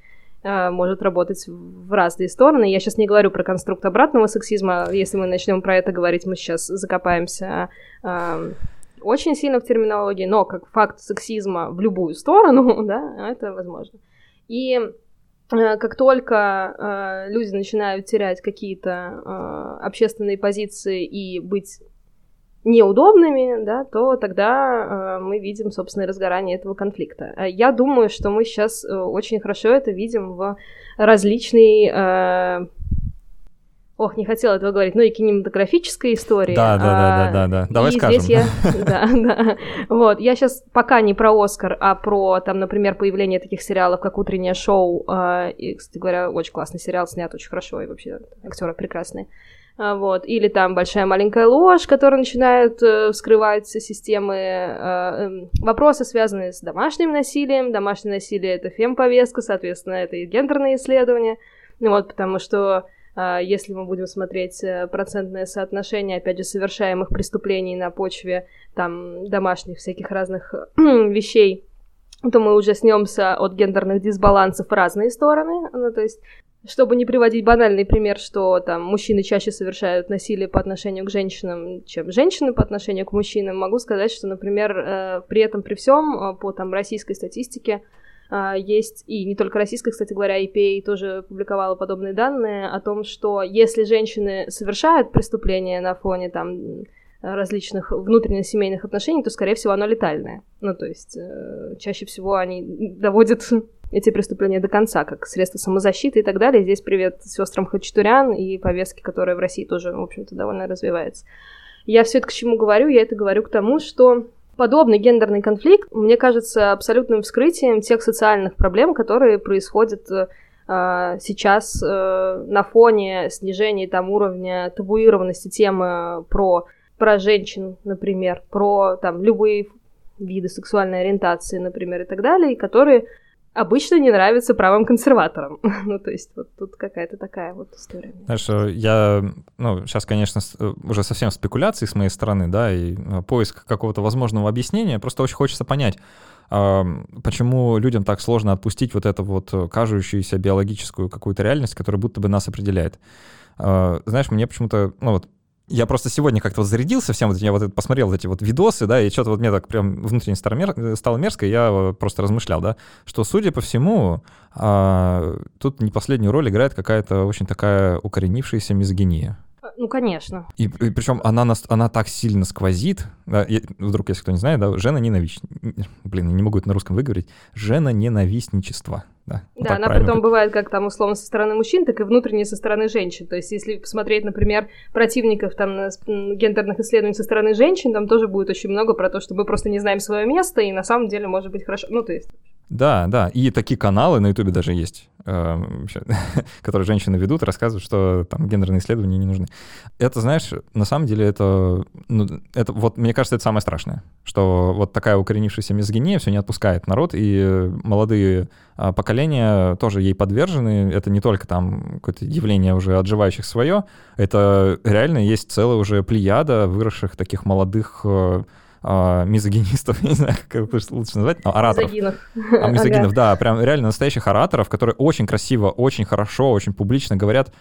а, может работать в разные стороны. Я сейчас не говорю про конструкт обратного сексизма. Если мы начнем про это говорить, мы сейчас закопаемся а, очень сильно в терминологии, но как факт сексизма в любую сторону, [LAUGHS] да, это возможно. И Э, как только э, люди начинают терять какие-то э, общественные позиции и быть неудобными, да, то тогда э, мы видим, собственно, разгорание этого конфликта. Э, я думаю, что мы сейчас э, очень хорошо это видим в различной э, ох, не хотела этого говорить, ну и кинематографическая история. Да, да, да, да, да, да. Давай скажем. Я, [LAUGHS] да, да. Вот, я сейчас пока не про Оскар, а про, там, например, появление таких сериалов, как «Утреннее шоу», э, и, кстати говоря, очень классный сериал, снят очень хорошо, и вообще актеры прекрасные. А, вот. Или там большая маленькая ложь, которая начинает э, вскрывать системы, э, э, вопросы, связанные с домашним насилием. Домашнее насилие это фемповестка, соответственно, это и гендерные исследования. Вот, потому что а, если мы будем смотреть э, процентное соотношение, опять же, совершаемых преступлений на почве там домашних всяких разных [CLEARS THROAT] вещей, то мы уже снемся от гендерных дисбалансов в разные стороны. Ну, то есть, чтобы не приводить банальный пример, что там мужчины чаще совершают насилие по отношению к женщинам, чем женщины по отношению к мужчинам, могу сказать, что, например, э, при этом, при всем, э, по там российской статистике, а, есть, и не только российская, кстати говоря, EPA тоже публиковала подобные данные о том, что если женщины совершают преступление на фоне там различных внутренних семейных отношений, то, скорее всего, оно летальное. Ну, то есть, э, чаще всего они доводят [LAUGHS] эти преступления до конца, как средство самозащиты и так далее. Здесь привет сестрам Хачатурян и повестке, которая в России тоже, в общем-то, довольно развивается. Я все это к чему говорю? Я это говорю к тому, что подобный гендерный конфликт, мне кажется, абсолютным вскрытием тех социальных проблем, которые происходят э, сейчас э, на фоне снижения там уровня табуированности темы про, про женщин, например, про там любые виды сексуальной ориентации, например, и так далее, которые обычно не нравится правым консерваторам. [LAUGHS] ну, то есть вот тут какая-то такая вот история. Знаешь, э, я, ну, сейчас, конечно, э, уже совсем спекуляции с моей стороны, да, и э, поиск какого-то возможного объяснения, просто очень хочется понять, почему людям так сложно отпустить вот эту вот кажущуюся биологическую какую-то реальность, которая будто бы нас определяет. Знаешь, мне почему-то, ну вот я просто сегодня как-то вот зарядился всем, вот я вот посмотрел эти вот видосы, да, и что-то вот мне так прям внутренне стало, мер... стало мерзко, и я просто размышлял, да, что, судя по всему, а, тут не последнюю роль играет какая-то очень такая укоренившаяся мизогиния. Ну, конечно. И, и причем она, нас, она так сильно сквозит, да, я, вдруг, если кто не знает, да, жена ненависть, блин, я не могу это на русском выговорить, жена ненавистничество. Да, да она при том бывает как там условно со стороны мужчин, так и внутренне со стороны женщин. То есть если посмотреть, например, противников там гендерных исследований со стороны женщин, там тоже будет очень много про то, что мы просто не знаем свое место, и на самом деле может быть хорошо. Ну, то есть... Да, да, и такие каналы на Ютубе даже есть, э, [LAUGHS] которые женщины ведут, рассказывают, что там гендерные исследования не нужны. Это, знаешь, на самом деле это, ну, это вот, мне кажется, это самое страшное, что вот такая укоренившаяся мизогиния все не отпускает народ, и молодые а, поколения тоже ей подвержены. Это не только там какое-то явление уже отживающих свое, это реально есть целая уже плеяда выросших таких молодых э, а, мизогинистов, [LAUGHS] не знаю, как это лучше назвать, но ораторов. Мизогинов. А, мизогинов, ага. да, прям реально настоящих ораторов, которые очень красиво, очень хорошо, очень публично говорят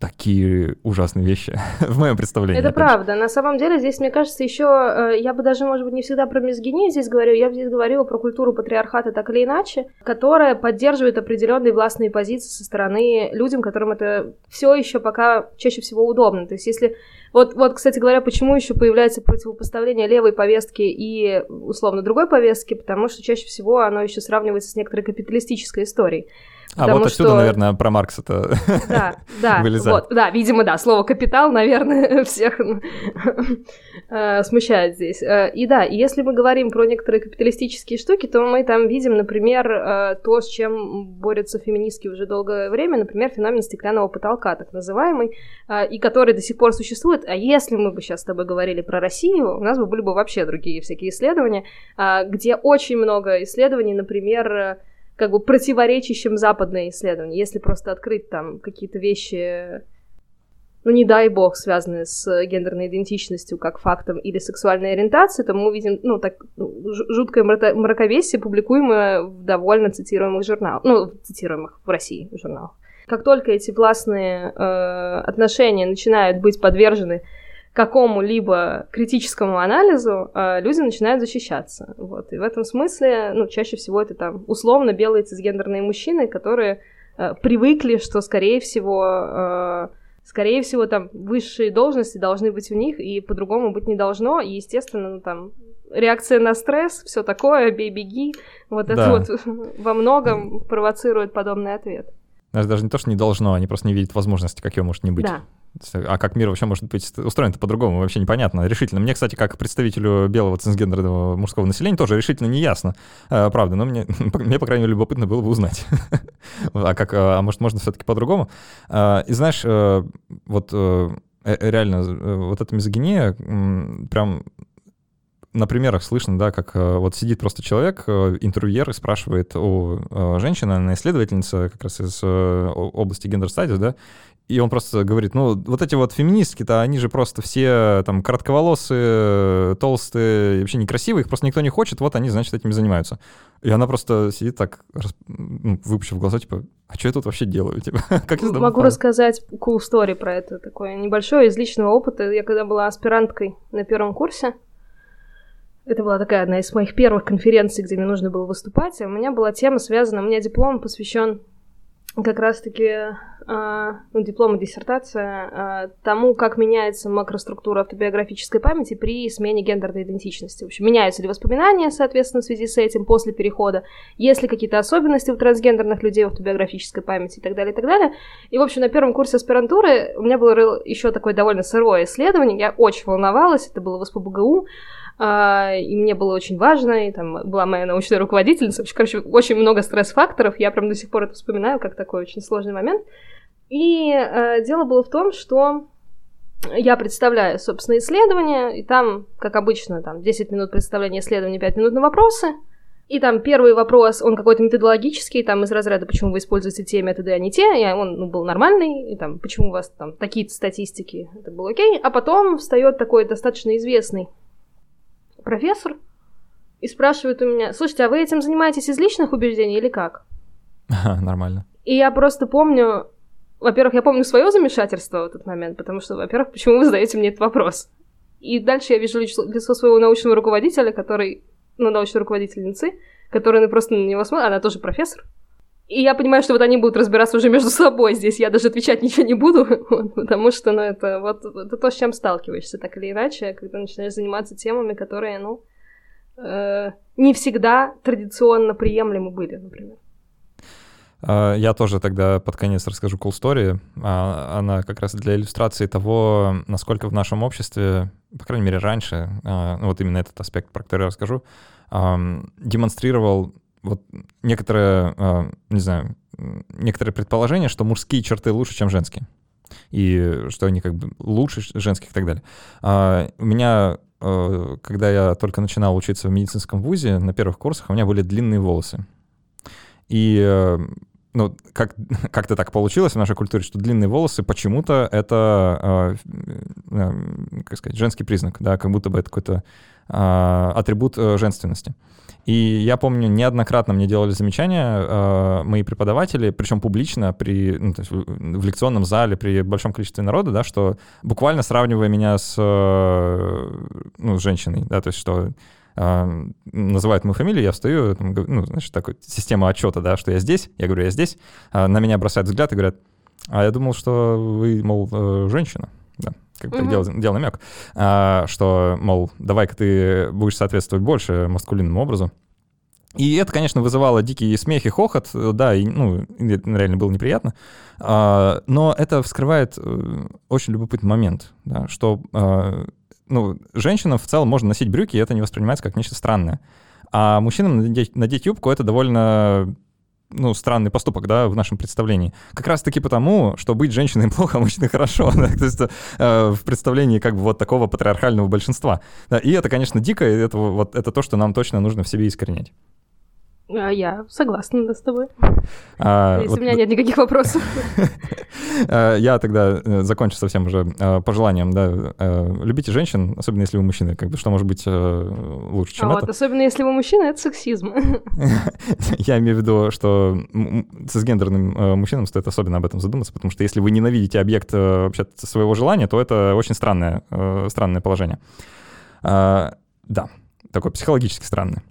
такие ужасные вещи [LAUGHS] в моем представлении. Это правда. На самом деле здесь, мне кажется, еще э, я бы даже, может быть, не всегда про мизогинию здесь говорю, я бы здесь говорила про культуру патриархата так или иначе, которая поддерживает определенные властные позиции со стороны людям, которым это все еще пока чаще всего удобно. То есть если вот, вот, кстати говоря, почему еще появляется противопоставление левой повестки и условно другой повестки, потому что чаще всего оно еще сравнивается с некоторой капиталистической историей. А вот отсюда, что... наверное, про Маркса-то да, [LAUGHS] да, вылезает. Вот, да, видимо, да, слово «капитал», наверное, [LAUGHS] всех э, смущает здесь. Э, и да, если мы говорим про некоторые капиталистические штуки, то мы там видим, например, э, то, с чем борются феминистки уже долгое время, например, феномен стеклянного потолка, так называемый, и который до сих пор существует. А если мы бы сейчас с тобой говорили про Россию, у нас бы были бы вообще другие всякие исследования, где очень много исследований, например, как бы противоречащим западные исследования. Если просто открыть там какие-то вещи, ну не дай бог, связанные с гендерной идентичностью как фактом или сексуальной ориентацией, то мы увидим, ну, так, ну, жуткое мраковесие, публикуемое в довольно цитируемых журналах, ну, цитируемых в России журналах. Как только эти властные э, отношения начинают быть подвержены какому-либо критическому анализу, э, люди начинают защищаться. Вот. И в этом смысле, ну, чаще всего это там условно белые цисгендерные мужчины, которые э, привыкли, что, скорее всего, э, скорее всего, там высшие должности должны быть у них, и по-другому быть не должно. И, естественно, ну, там реакция на стресс, все такое, бей-беги, вот да. это вот [LAUGHS] во многом провоцирует подобный ответ. Даже не то, что не должно, они просто не видят возможности, как ее может не быть. Да. А как мир вообще может быть устроен-то по-другому, вообще непонятно, решительно. Мне, кстати, как представителю белого цисгендерного мужского населения тоже решительно не ясно, э, правда, но мне, [LAUGHS] мне, по крайней мере, любопытно было бы узнать. [LAUGHS] а как, а, а может, можно все-таки по-другому? А, и знаешь, э, вот э, реально, вот эта мизогиния прям на примерах слышно, да, как вот сидит просто человек, интервьюер, и спрашивает у женщины, она исследовательница как раз из области гендер-стадис, да, и он просто говорит, ну, вот эти вот феминистки-то, они же просто все там коротковолосые, толстые, вообще некрасивые, их просто никто не хочет, вот они, значит, этим занимаются. И она просто сидит так, ну, выпучив глаза, типа, а что я тут вообще делаю? [LAUGHS] Типа, как я Могу рассказать cool story про это, такое небольшое из личного опыта. Я когда была аспиранткой на первом курсе, это была такая одна из моих первых конференций, где мне нужно было выступать, и у меня была тема связана, у меня диплом посвящен как раз-таки э, ну, диплом и диссертация э, тому, как меняется макроструктура автобиографической памяти при смене гендерной идентичности. В общем, меняются ли воспоминания, соответственно, в связи с этим после перехода, есть ли какие-то особенности у трансгендерных людей в автобиографической памяти и так далее, и так далее. И, в общем, на первом курсе аспирантуры у меня было еще такое довольно сырое исследование, я очень волновалась, это было в СПБГУ, а, и мне было очень важно, и там была моя научная руководительница, короче, очень много стресс-факторов, я прям до сих пор это вспоминаю, как такой очень сложный момент. И э, дело было в том, что я представляю, собственно, исследование, и там, как обычно, там 10 минут представления исследования, 5 минут на вопросы, и там первый вопрос, он какой-то методологический, там из разряда, почему вы используете те методы, а не те, и он ну, был нормальный, и там, почему у вас там такие-то статистики, это было окей, а потом встает такой достаточно известный профессор и спрашивает у меня, слушайте, а вы этим занимаетесь из личных убеждений или как? Нормально. И я просто помню, во-первых, я помню свое замешательство в этот момент, потому что, во-первых, почему вы задаете мне этот вопрос? И дальше я вижу лицо, своего научного руководителя, который, ну, научной руководительницы, которая просто на него смотрит, она тоже профессор, и я понимаю, что вот они будут разбираться уже между собой здесь. Я даже отвечать ничего не буду, [LAUGHS] потому что, ну, это вот это то, с чем сталкиваешься, так или иначе, когда начинаешь заниматься темами, которые, ну, э, не всегда традиционно приемлемы были, например. А, я тоже тогда под конец расскажу cool story. А, она как раз для иллюстрации того, насколько в нашем обществе, по крайней мере, раньше, а, ну, вот именно этот аспект, про который я расскажу, демонстрировал вот некоторые, а, не знаю, некоторые предположения, что мужские черты лучше, чем женские. И что они как бы лучше женских и так далее. А, у меня, а, когда я только начинал учиться в медицинском вузе, на первых курсах у меня были длинные волосы. И ну, как, [LAUGHS] как-то так получилось в нашей культуре, что длинные волосы почему-то это, как сказать, женский признак, да, как будто бы это какой-то атрибут э, женственности. И я помню, неоднократно мне делали замечания э, мои преподаватели, причем публично, при, ну, есть в лекционном зале, при большом количестве народа, да, что буквально сравнивая меня с, э, ну, с женщиной, да, то есть что э, называют мою фамилию, я встаю, ну, значит, такой система отчета, да, что я здесь, я говорю, я здесь, э, на меня бросают взгляд и говорят, а я думал, что вы, мол, э, женщина, да, как бы mm-hmm. делал, делал намек, а, что, мол, давай-ка ты будешь соответствовать больше маскулинному образу. И это, конечно, вызывало дикий смех и хохот, да, и, ну, реально было неприятно. А, но это вскрывает э, очень любопытный момент, да, что а, ну, женщинам в целом можно носить брюки, и это не воспринимается как нечто странное. А мужчинам надеть, надеть юбку — это довольно ну, странный поступок, да, в нашем представлении. Как раз-таки потому, что быть женщиной [LAUGHS] плохо, а мужчиной хорошо. Да? То есть э, в представлении как бы вот такого патриархального большинства. Да? И это, конечно, дико, и это, вот, это то, что нам точно нужно в себе искоренять. А я согласна да, с тобой. А, Если вот... у меня нет никаких вопросов. [LAUGHS] А, я тогда э, закончу совсем уже а, пожеланием, да. Любите женщин, особенно если вы мужчина. Как бы что может быть э, лучше, чем а это? Вот, особенно если вы мужчина, это сексизм. [LAUGHS] Я имею в виду, что цисгендерным э, мужчинам стоит особенно об этом задуматься, потому что если вы ненавидите объект вообще своего желания, то это очень странное, странное положение. Да, такое психологически странное.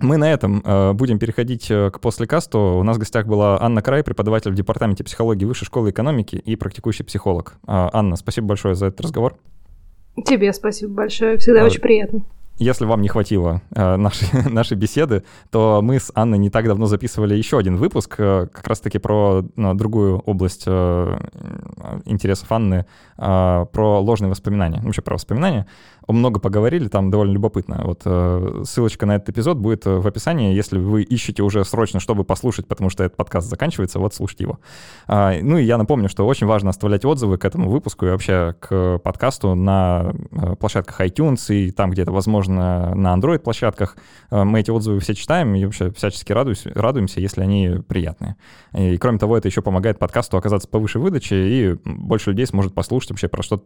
Мы на этом э, будем переходить э, к послекасту. У нас в гостях была Анна Край, преподаватель в Департаменте психологии Высшей школы экономики и практикующий психолог. Э, Анна, спасибо большое за этот разговор. Тебе спасибо большое, всегда а, очень приятно. Если вам не хватило э, нашей, [LAUGHS] нашей беседы, то мы с Анной не так давно записывали еще один выпуск, э, как раз-таки про ну, другую область э, интересов Анны, э, про ложные воспоминания, вообще про воспоминания много поговорили, там довольно любопытно. Вот э, ссылочка на этот эпизод будет э, в описании, если вы ищете уже срочно, чтобы послушать, потому что этот подкаст заканчивается, вот слушайте его. А, ну и я напомню, что очень важно оставлять отзывы к этому выпуску и вообще к подкасту на э, площадках iTunes и там, где это возможно, на Android-площадках. Мы эти отзывы все читаем и вообще всячески радуюсь, радуемся, если они приятные. И кроме того, это еще помогает подкасту оказаться повыше выдачи, и больше людей сможет послушать вообще про, что,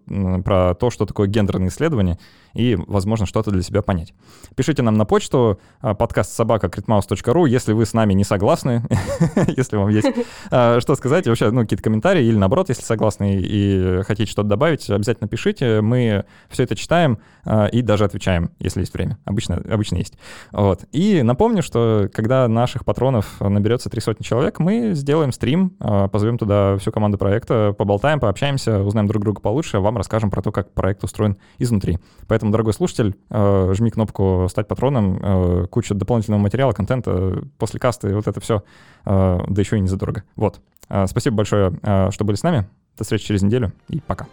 про то, что такое гендерное исследование, и, возможно, что-то для себя понять. Пишите нам на почту а, подкаст собака если вы с нами не согласны, [LAUGHS] если вам есть а, что сказать, вообще, ну, какие-то комментарии или, наоборот, если согласны и хотите что-то добавить, обязательно пишите. Мы все это читаем и даже отвечаем, если есть время. Обычно, обычно есть. Вот. И напомню, что когда наших патронов наберется три сотни человек, мы сделаем стрим, позовем туда всю команду проекта, поболтаем, пообщаемся, узнаем друг друга получше, вам расскажем про то, как проект устроен изнутри. Поэтому, дорогой слушатель, э, жми кнопку «Стать патроном», э, куча дополнительного материала, контента после каста, и вот это все, да еще и не задорого. Вот. Спасибо большое, что были с нами. До встречи через неделю, и пока.